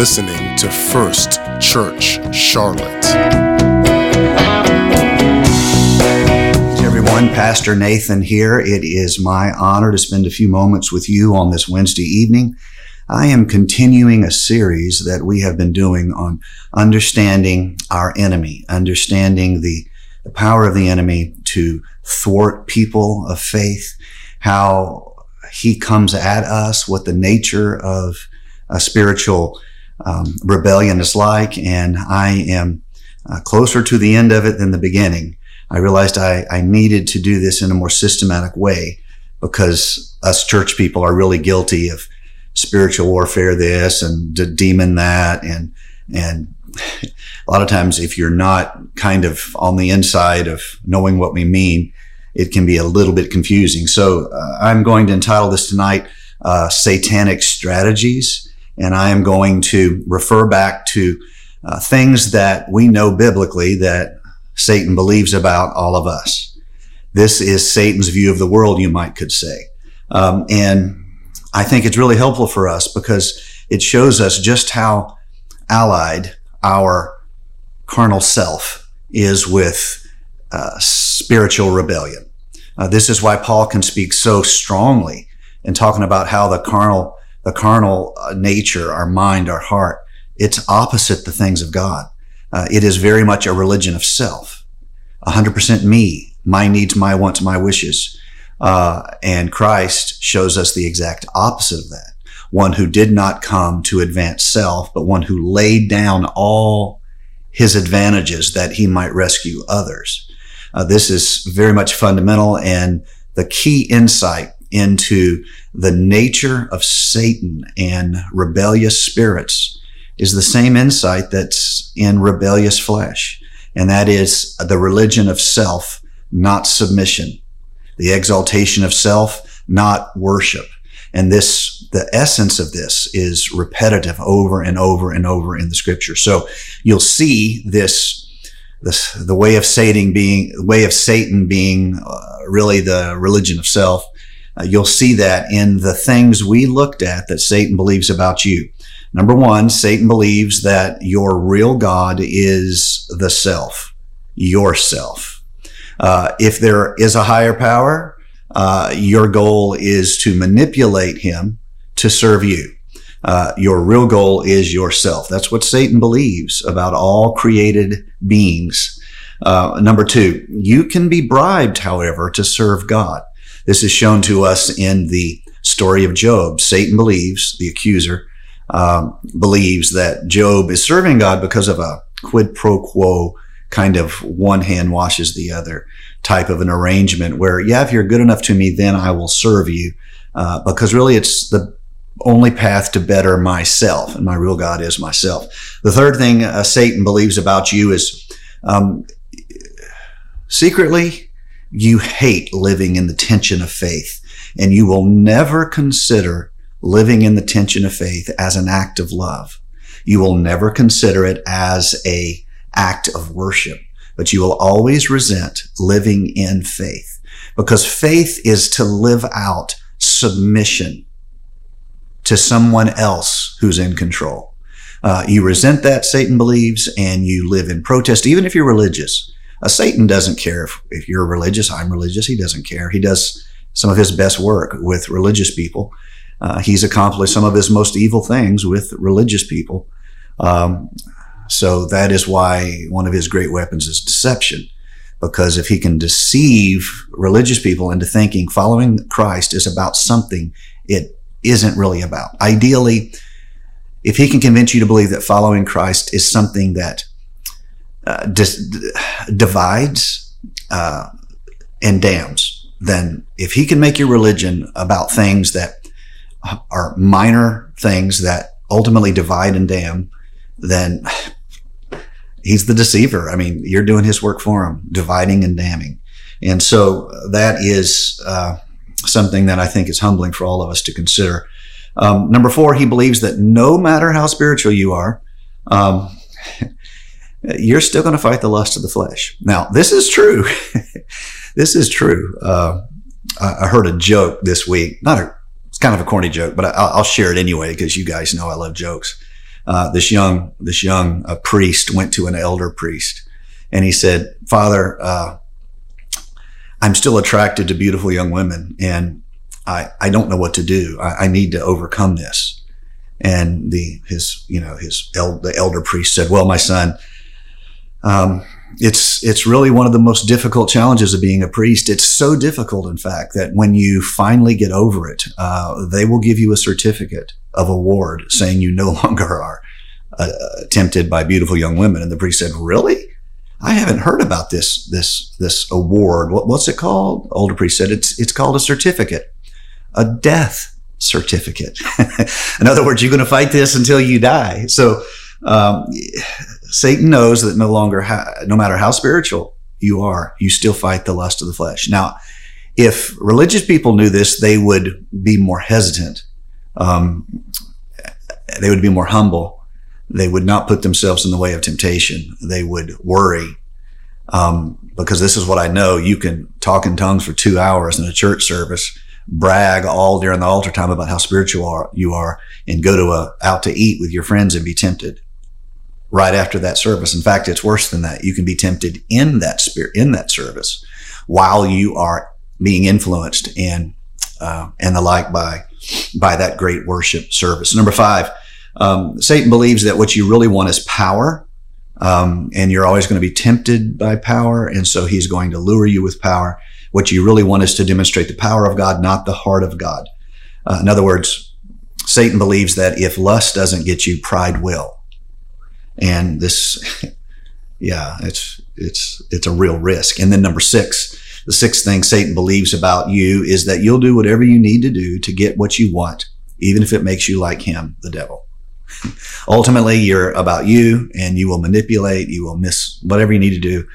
listening to First Church Charlotte. everyone, Pastor Nathan here. It is my honor to spend a few moments with you on this Wednesday evening. I am continuing a series that we have been doing on understanding our enemy, understanding the, the power of the enemy to thwart people of faith, how he comes at us, what the nature of a spiritual um, rebellion is like. And I am uh, closer to the end of it than the beginning. I realized I, I needed to do this in a more systematic way because us church people are really guilty of spiritual warfare this and demon that and and a lot of times if you're not kind of on the inside of knowing what we mean it can be a little bit confusing so uh, i'm going to entitle this tonight uh, satanic strategies and i am going to refer back to uh, things that we know biblically that satan believes about all of us this is satan's view of the world you might could say um, and I think it's really helpful for us because it shows us just how allied our carnal self is with uh, spiritual rebellion. Uh, this is why Paul can speak so strongly in talking about how the carnal, the carnal uh, nature, our mind, our heart, it's opposite the things of God. Uh, it is very much a religion of self, 100% me, my needs, my wants, my wishes. Uh, and Christ shows us the exact opposite of that. One who did not come to advance self, but one who laid down all his advantages that he might rescue others. Uh, this is very much fundamental and the key insight into the nature of Satan and rebellious spirits is the same insight that's in rebellious flesh. And that is the religion of self, not submission the exaltation of self, not worship. And this, the essence of this is repetitive over and over and over in the scripture. So you'll see this, this, the way of Satan being, way of Satan being uh, really the religion of self. Uh, you'll see that in the things we looked at that Satan believes about you. Number one, Satan believes that your real God is the self, yourself. Uh, if there is a higher power, uh, your goal is to manipulate him to serve you. Uh, your real goal is yourself. That's what Satan believes about all created beings. Uh, number two, you can be bribed, however, to serve God. This is shown to us in the story of Job. Satan believes, the accuser, um, believes that Job is serving God because of a quid pro quo kind of one hand washes the other type of an arrangement where, yeah, if you're good enough to me, then I will serve you. Uh, because really it's the only path to better myself, and my real God is myself. The third thing uh, Satan believes about you is um, secretly you hate living in the tension of faith, and you will never consider living in the tension of faith as an act of love. You will never consider it as a act of worship, but you will always resent living in faith because faith is to live out submission to someone else who's in control. Uh, you resent that, Satan believes, and you live in protest, even if you're religious. Satan doesn't care if, if you're religious. I'm religious. He doesn't care. He does some of his best work with religious people. Uh, he's accomplished some of his most evil things with religious people. Um, so that is why one of his great weapons is deception. Because if he can deceive religious people into thinking following Christ is about something it isn't really about. Ideally, if he can convince you to believe that following Christ is something that uh, dis- divides uh, and damns, then if he can make your religion about things that are minor things that ultimately divide and damn, then he's the deceiver. I mean, you're doing his work for him, dividing and damning. And so that is uh, something that I think is humbling for all of us to consider. Um, number four, he believes that no matter how spiritual you are, um, you're still going to fight the lust of the flesh. Now, this is true. this is true. Uh, I heard a joke this week. Not a, it's kind of a corny joke, but I, will share it anyway because you guys know I love jokes. uh, this young this young uh, priest went to an elder priest, and he said, "Father, uh, I'm still attracted to beautiful young women, and I I don't know what to do. I, I need to overcome this." And the his you know his el- the elder priest said, "Well, my son." Um, it's it's really one of the most difficult challenges of being a priest. It's so difficult, in fact, that when you finally get over it, uh, they will give you a certificate of award saying you no longer are uh, tempted by beautiful young women. And the priest said, "Really? I haven't heard about this this this award. What, what's it called?" The Older priest said, "It's it's called a certificate, a death certificate. in other words, you're going to fight this until you die." So. Um, Satan knows that no longer, ha- no matter how spiritual you are, you still fight the lust of the flesh. Now, if religious people knew this, they would be more hesitant. Um, they would be more humble. They would not put themselves in the way of temptation. They would worry. Um, because this is what I know. You can talk in tongues for two hours in a church service, brag all during the altar time about how spiritual you are, and go to a, out to eat with your friends and be tempted right after that service. In fact, it's worse than that. You can be tempted in that spirit, in that service while you are being influenced and, uh, and the like by, by that great worship service. Number five, um, Satan believes that what you really want is power. Um, and you're always going to be tempted by power. And so he's going to lure you with power. What you really want is to demonstrate the power of God, not the heart of God. Uh, in other words, Satan believes that if lust doesn't get you, pride will and this yeah it's it's it's a real risk. And then number six the sixth thing satan believes about you is that you'll do whatever you need to do to get what you want even if it makes you like him the devil. Ultimately you're about you and you will manipulate you will miss whatever you need to do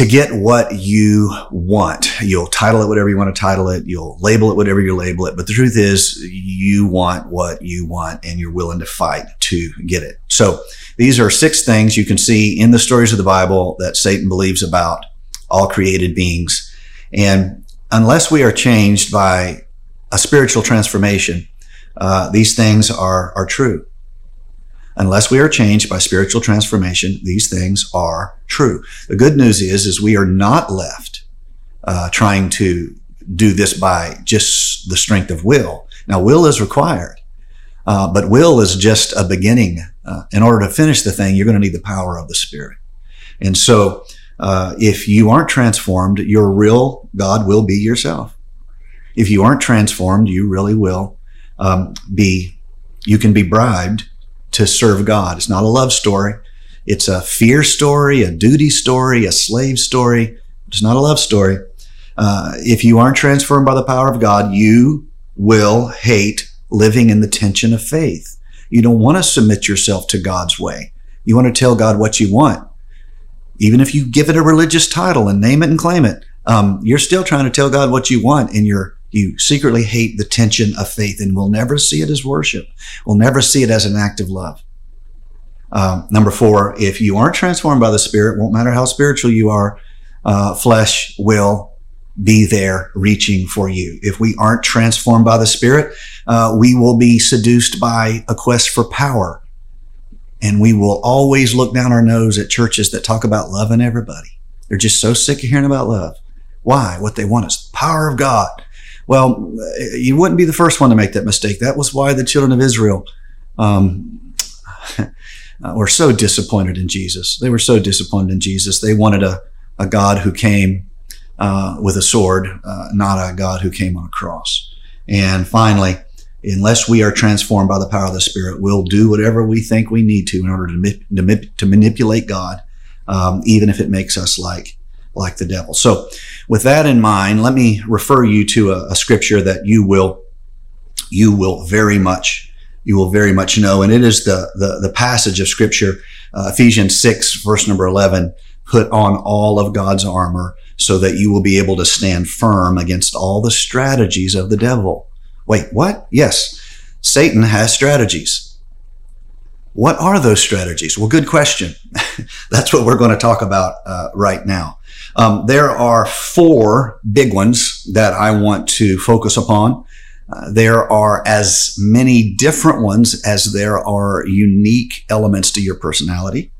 to get what you want. You'll title it whatever you want to title it. You'll label it whatever you label it. But the truth is you want what you want and you're willing to fight to get it. So these are six things you can see in the stories of the Bible that Satan believes about all created beings. And unless we are changed by a spiritual transformation, uh, these things are, are true. Unless we are changed by spiritual transformation, these things are true. The good news is, is we are not left uh, trying to do this by just the strength of will. Now, will is required, uh, but will is just a beginning. Uh, in order to finish the thing, you're going to need the power of the Spirit. And so, uh, if you aren't transformed, your real God will be yourself. If you aren't transformed, you really will um, be. You can be bribed to serve God. It's not a love story. It's a fear story, a duty story, a slave story. It's not a love story. Uh, if you aren't transformed by the power of God, you will hate living in the tension of faith. You don't want to submit yourself to God's way. You want to tell God what you want. Even if you give it a religious title and name it and claim it, um, you're still trying to tell God what you want and you're you secretly hate the tension of faith and will never see it as worship. We'll never see it as an act of love. Um, number four, if you aren't transformed by the Spirit, won't matter how spiritual you are, uh, flesh will be there reaching for you. If we aren't transformed by the Spirit, uh, we will be seduced by a quest for power. And we will always look down our nose at churches that talk about loving everybody. They're just so sick of hearing about love. Why? What they want is the power of God. Well, you wouldn't be the first one to make that mistake. That was why the children of Israel um, were so disappointed in Jesus. They were so disappointed in Jesus. They wanted a, a God who came uh, with a sword, uh, not a God who came on a cross. And finally, unless we are transformed by the power of the Spirit, we'll do whatever we think we need to in order to, to, to manipulate God, um, even if it makes us like like the devil. So, with that in mind, let me refer you to a, a scripture that you will you will very much you will very much know, and it is the the, the passage of scripture, uh, Ephesians six, verse number eleven. Put on all of God's armor so that you will be able to stand firm against all the strategies of the devil. Wait, what? Yes, Satan has strategies. What are those strategies? Well, good question. That's what we're going to talk about uh, right now. Um, there are four big ones that I want to focus upon. Uh, there are as many different ones as there are unique elements to your personality,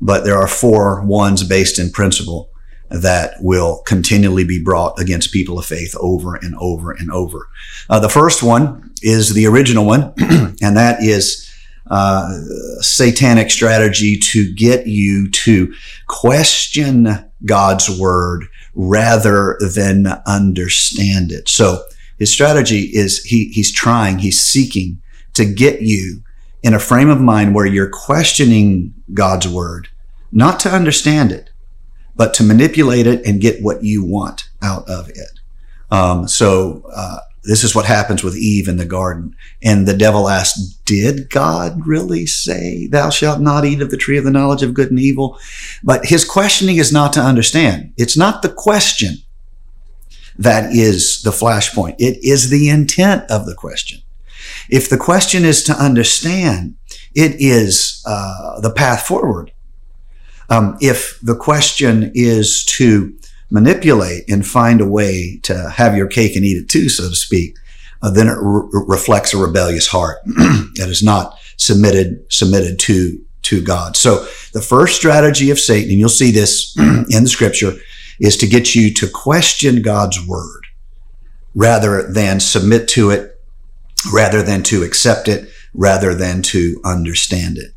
but there are four ones based in principle that will continually be brought against people of faith over and over and over. Uh, the first one is the original one, and that is uh, satanic strategy to get you to question God's word rather than understand it. So his strategy is he, he's trying, he's seeking to get you in a frame of mind where you're questioning God's word, not to understand it, but to manipulate it and get what you want out of it. Um, so uh, this is what happens with Eve in the garden. And the devil asked, Did God really say, Thou shalt not eat of the tree of the knowledge of good and evil? But his questioning is not to understand. It's not the question that is the flashpoint. It is the intent of the question. If the question is to understand, it is uh, the path forward. Um, if the question is to manipulate and find a way to have your cake and eat it too, so to speak, uh, then it re- reflects a rebellious heart that is not submitted submitted to to God. So the first strategy of Satan, and you'll see this in the scripture, is to get you to question God's word rather than submit to it, rather than to accept it, rather than to understand it.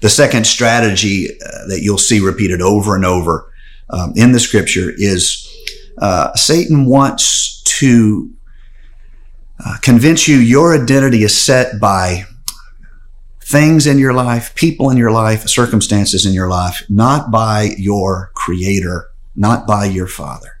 The second strategy uh, that you'll see repeated over and over um, in the scripture is uh, Satan wants to uh, convince you your identity is set by things in your life, people in your life, circumstances in your life, not by your creator, not by your father.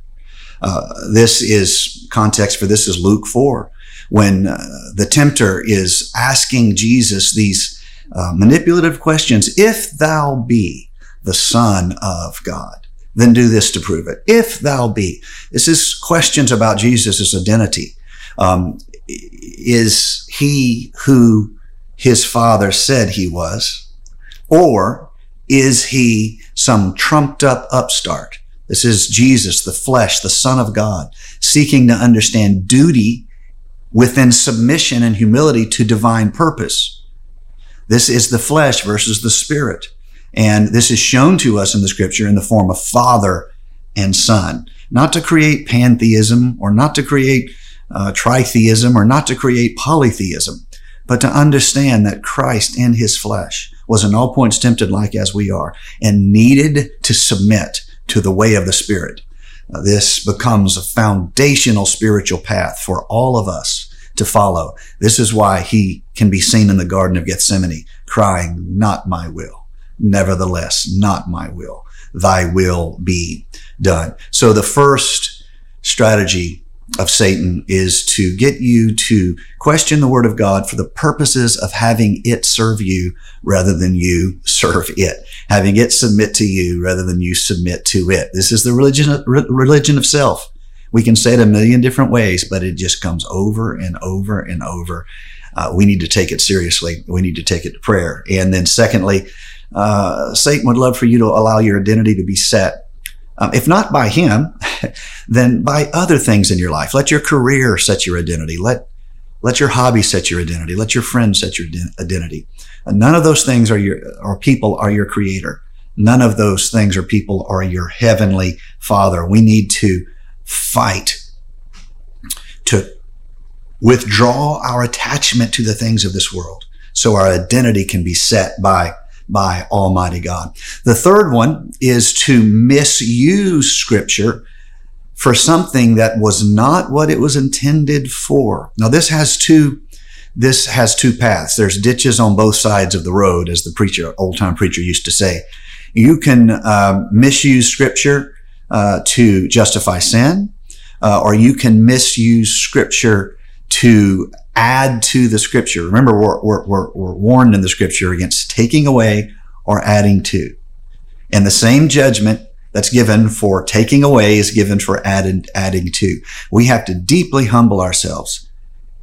Uh, this is context for this is Luke 4 when uh, the tempter is asking Jesus these uh, manipulative questions. If thou be the son of God then do this to prove it. If thou be. This is questions about Jesus' identity. Um, is he who his father said he was? Or is he some trumped up upstart? This is Jesus, the flesh, the son of God, seeking to understand duty within submission and humility to divine purpose. This is the flesh versus the spirit. And this is shown to us in the scripture in the form of father and son, not to create pantheism or not to create uh, tritheism or not to create polytheism, but to understand that Christ in his flesh was in all points tempted like as we are and needed to submit to the way of the Spirit. Uh, this becomes a foundational spiritual path for all of us to follow. This is why he can be seen in the Garden of Gethsemane crying, not my will, Nevertheless, not my will. Thy will be done. So the first strategy of Satan is to get you to question the word of God for the purposes of having it serve you rather than you serve it, having it submit to you rather than you submit to it. This is the religion of, religion of self. We can say it a million different ways, but it just comes over and over and over. Uh, we need to take it seriously. We need to take it to prayer. And then secondly, uh, Satan would love for you to allow your identity to be set, um, if not by him, then by other things in your life. Let your career set your identity. Let let your hobby set your identity. Let your friends set your identity. none of those things are your or people are your creator. None of those things or people are your heavenly father. We need to fight to withdraw our attachment to the things of this world so our identity can be set by by Almighty God. The third one is to misuse scripture for something that was not what it was intended for. Now this has two this has two paths. There's ditches on both sides of the road, as the preacher, old time preacher used to say. You can uh, misuse scripture uh, to justify sin, uh, or you can misuse scripture to add to the scripture. Remember, we're, we're, we're, warned in the scripture against taking away or adding to. And the same judgment that's given for taking away is given for added, adding to. We have to deeply humble ourselves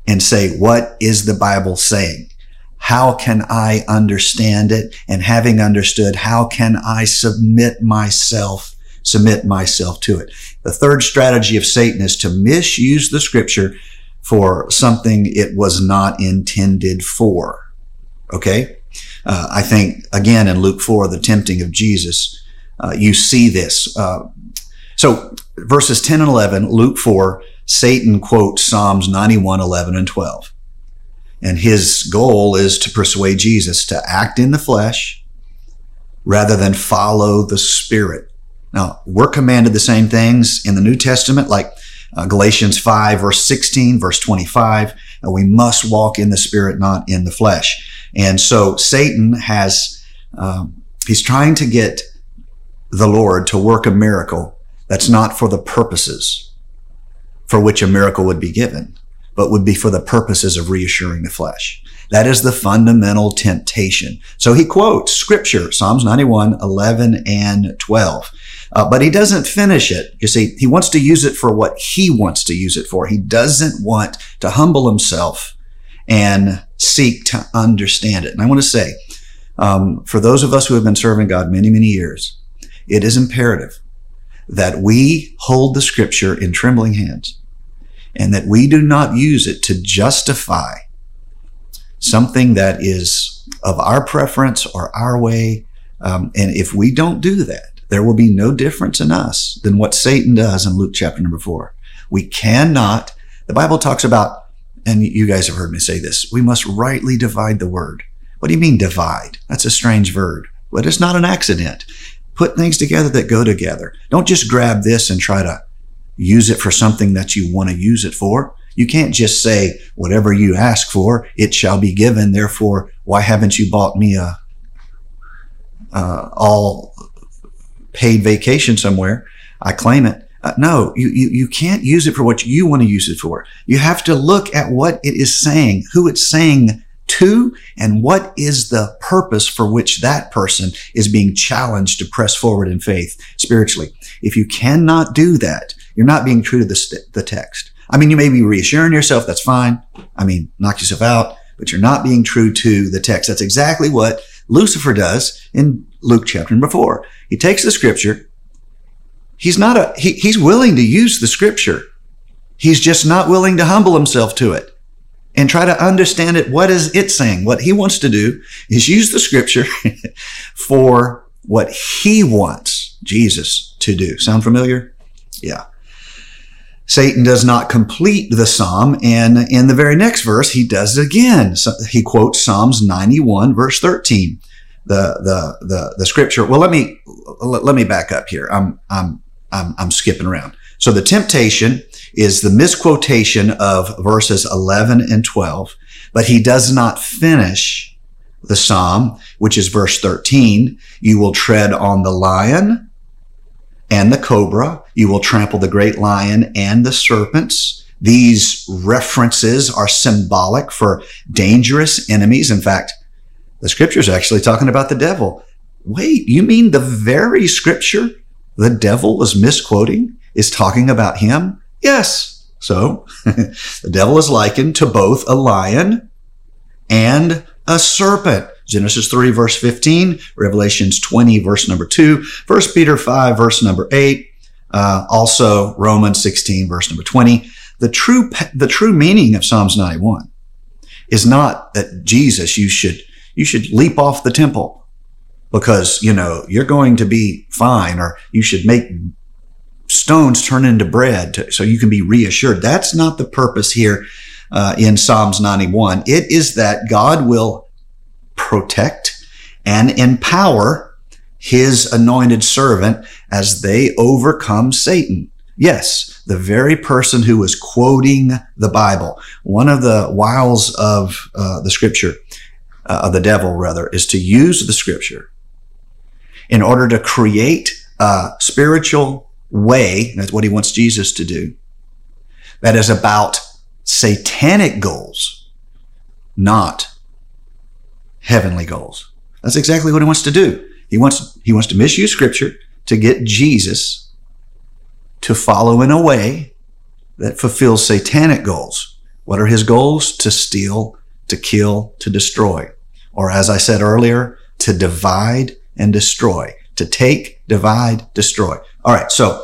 and say, what is the Bible saying? How can I understand it? And having understood, how can I submit myself, submit myself to it? The third strategy of Satan is to misuse the scripture for something it was not intended for. Okay? Uh, I think, again, in Luke 4, the tempting of Jesus, uh, you see this. Uh, so, verses 10 and 11, Luke 4, Satan quotes Psalms 91, 11, and 12. And his goal is to persuade Jesus to act in the flesh rather than follow the Spirit. Now, we're commanded the same things in the New Testament, like uh, Galatians 5, verse 16, verse 25. Uh, we must walk in the Spirit, not in the flesh. And so Satan has, um, he's trying to get the Lord to work a miracle that's not for the purposes for which a miracle would be given, but would be for the purposes of reassuring the flesh. That is the fundamental temptation. So he quotes scripture, Psalms 91, 11, and 12. Uh, but he doesn't finish it. You see, he wants to use it for what he wants to use it for. He doesn't want to humble himself and seek to understand it. And I want to say, um, for those of us who have been serving God many, many years, it is imperative that we hold the scripture in trembling hands and that we do not use it to justify something that is of our preference or our way. Um, and if we don't do that, there will be no difference in us than what Satan does in Luke chapter number four. We cannot, the Bible talks about, and you guys have heard me say this, we must rightly divide the word. What do you mean divide? That's a strange word, but it's not an accident. Put things together that go together. Don't just grab this and try to use it for something that you want to use it for. You can't just say, whatever you ask for, it shall be given. Therefore, why haven't you bought me a, uh, all paid vacation somewhere? I claim it. Uh, no, you, you, you can't use it for what you want to use it for. You have to look at what it is saying, who it's saying to, and what is the purpose for which that person is being challenged to press forward in faith spiritually. If you cannot do that, you're not being true to the, st- the text. I mean, you may be reassuring yourself. That's fine. I mean, knock yourself out, but you're not being true to the text. That's exactly what Lucifer does in Luke chapter number four. He takes the scripture. He's not a, he, he's willing to use the scripture. He's just not willing to humble himself to it and try to understand it. What is it saying? What he wants to do is use the scripture for what he wants Jesus to do. Sound familiar? Yeah. Satan does not complete the psalm, and in the very next verse, he does it again. So he quotes Psalms 91, verse 13. The, the, the, the scripture. Well, let me, let me back up here. I'm, I'm, I'm, I'm skipping around. So the temptation is the misquotation of verses 11 and 12, but he does not finish the psalm, which is verse 13. You will tread on the lion and the cobra. You will trample the great lion and the serpents. These references are symbolic for dangerous enemies. In fact, the scripture's actually talking about the devil. Wait, you mean the very scripture the devil was misquoting is talking about him? Yes. So the devil is likened to both a lion and a serpent. Genesis 3 verse 15, Revelations 20 verse number 2, 1 Peter 5 verse number 8, uh, also Romans 16 verse number 20. The true, the true meaning of Psalms 91 is not that Jesus, you should, you should leap off the temple because, you know, you're going to be fine or you should make stones turn into bread to, so you can be reassured. That's not the purpose here uh, in Psalms 91. It is that God will protect and empower his anointed servant as they overcome Satan. Yes, the very person who was quoting the Bible. One of the wiles of uh, the scripture, uh, of the devil rather, is to use the scripture in order to create a spiritual way. That's what he wants Jesus to do. That is about satanic goals, not heavenly goals. That's exactly what he wants to do. He wants, he wants to misuse scripture to get Jesus to follow in a way that fulfills satanic goals. What are his goals? To steal, to kill, to destroy. Or as I said earlier, to divide and destroy. To take, divide, destroy. All right. So,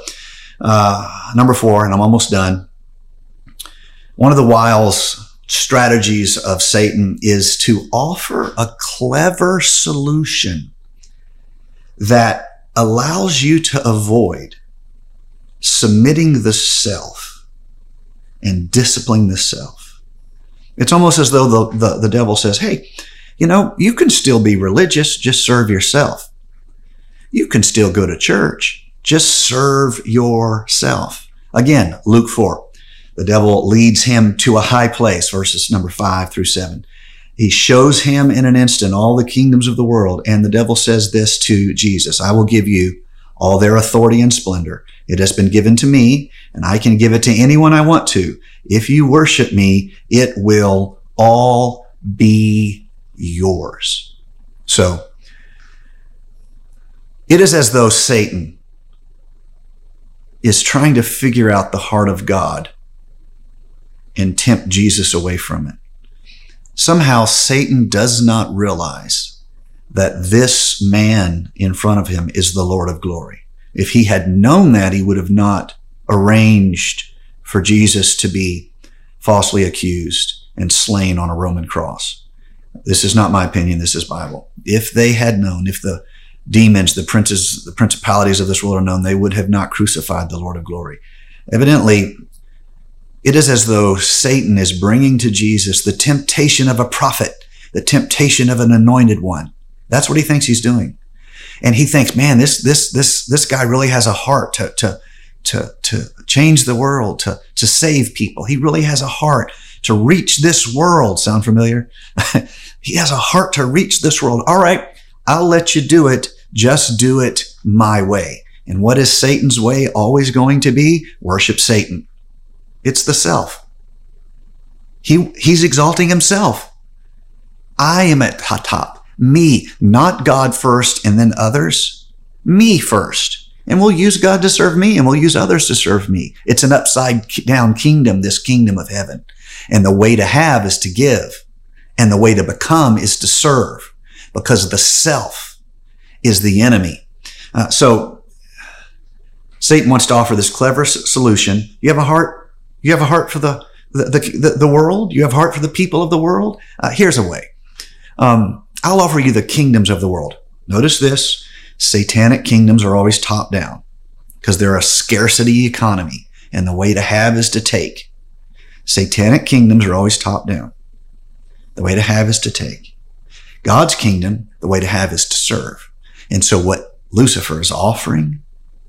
uh, number four, and I'm almost done. One of the wiles, strategies of Satan is to offer a clever solution that allows you to avoid submitting the self and disciplining the self. It's almost as though the, the, the devil says, Hey, you know, you can still be religious, just serve yourself. You can still go to church, just serve yourself. Again, Luke 4. The devil leads him to a high place, verses number 5 through 7. He shows him in an instant all the kingdoms of the world. And the devil says this to Jesus I will give you all their authority and splendor. It has been given to me, and I can give it to anyone I want to. If you worship me, it will all be yours. So, it is as though Satan is trying to figure out the heart of God and tempt Jesus away from it. Somehow Satan does not realize that this man in front of him is the Lord of glory. If he had known that, he would have not arranged for Jesus to be falsely accused and slain on a Roman cross. This is not my opinion. This is Bible. If they had known, if the demons, the princes, the principalities of this world are known, they would have not crucified the Lord of glory. Evidently, it is as though Satan is bringing to Jesus the temptation of a prophet, the temptation of an anointed one. That's what he thinks he's doing. And he thinks, man, this, this, this, this guy really has a heart to, to, to, to change the world, to, to save people. He really has a heart to reach this world. Sound familiar? he has a heart to reach this world. All right. I'll let you do it. Just do it my way. And what is Satan's way always going to be? Worship Satan. It's the self. He, he's exalting himself. I am at top. Me, not God first and then others. Me first. And we'll use God to serve me and we'll use others to serve me. It's an upside down kingdom, this kingdom of heaven. And the way to have is to give. And the way to become is to serve because the self is the enemy. Uh, so Satan wants to offer this clever solution. You have a heart. You have a heart for the the, the, the world. You have a heart for the people of the world. Uh, here's a way. Um, I'll offer you the kingdoms of the world. Notice this. Satanic kingdoms are always top down because they're a scarcity economy and the way to have is to take. Satanic kingdoms are always top down. The way to have is to take. God's kingdom, the way to have is to serve. And so what Lucifer is offering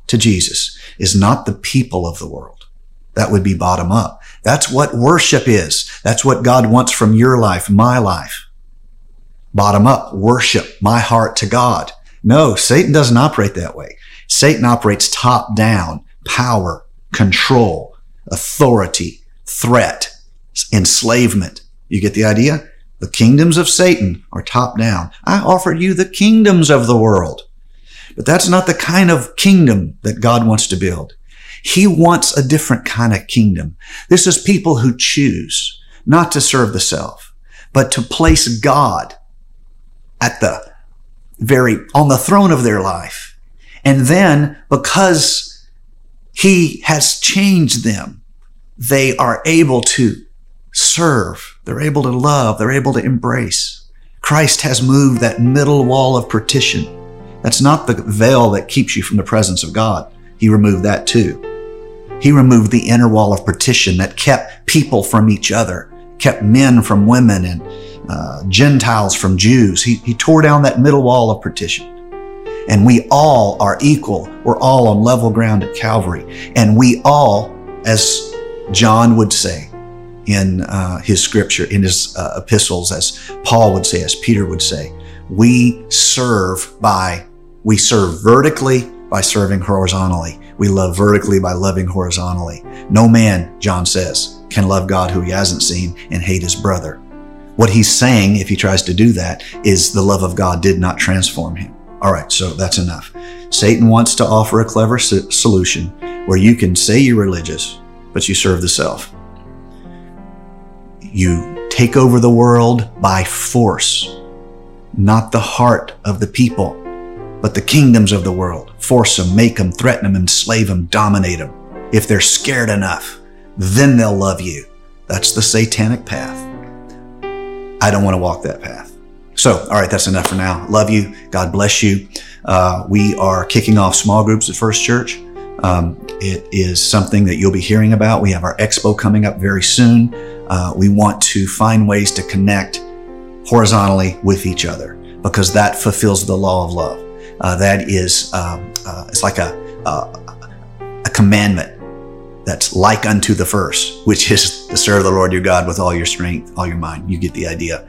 to Jesus is not the people of the world. That would be bottom up. That's what worship is. That's what God wants from your life, my life. Bottom up, worship my heart to God. No, Satan doesn't operate that way. Satan operates top down, power, control, authority, threat, enslavement. You get the idea? The kingdoms of Satan are top down. I offer you the kingdoms of the world. But that's not the kind of kingdom that God wants to build. He wants a different kind of kingdom. This is people who choose not to serve the self, but to place God at the very, on the throne of their life. And then because he has changed them, they are able to serve. They're able to love. They're able to embrace. Christ has moved that middle wall of partition. That's not the veil that keeps you from the presence of God. He removed that too. He removed the inner wall of partition that kept people from each other, kept men from women and uh, Gentiles from Jews. He, he tore down that middle wall of partition. And we all are equal. We're all on level ground at Calvary. And we all, as John would say in uh, his scripture, in his uh, epistles, as Paul would say, as Peter would say, we serve by, we serve vertically by serving horizontally. We love vertically by loving horizontally. No man, John says, can love God who he hasn't seen and hate his brother. What he's saying, if he tries to do that, is the love of God did not transform him. All right, so that's enough. Satan wants to offer a clever solution where you can say you're religious, but you serve the self. You take over the world by force, not the heart of the people, but the kingdoms of the world. Force them, make them, threaten them, enslave them, dominate them. If they're scared enough, then they'll love you. That's the satanic path. I don't want to walk that path. So, all right, that's enough for now. Love you. God bless you. Uh, we are kicking off small groups at First Church. Um, it is something that you'll be hearing about. We have our expo coming up very soon. Uh, we want to find ways to connect horizontally with each other because that fulfills the law of love. Uh, that is, um, uh, it's like a, a, a commandment that's like unto the first, which is to serve the Lord your God with all your strength, all your mind. You get the idea.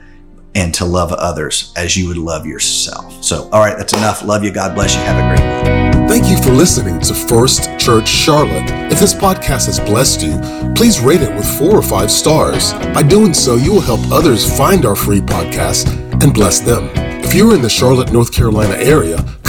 And to love others as you would love yourself. So, all right, that's enough. Love you. God bless you. Have a great week. Thank you for listening to First Church Charlotte. If this podcast has blessed you, please rate it with four or five stars. By doing so, you will help others find our free podcast and bless them. If you're in the Charlotte, North Carolina area,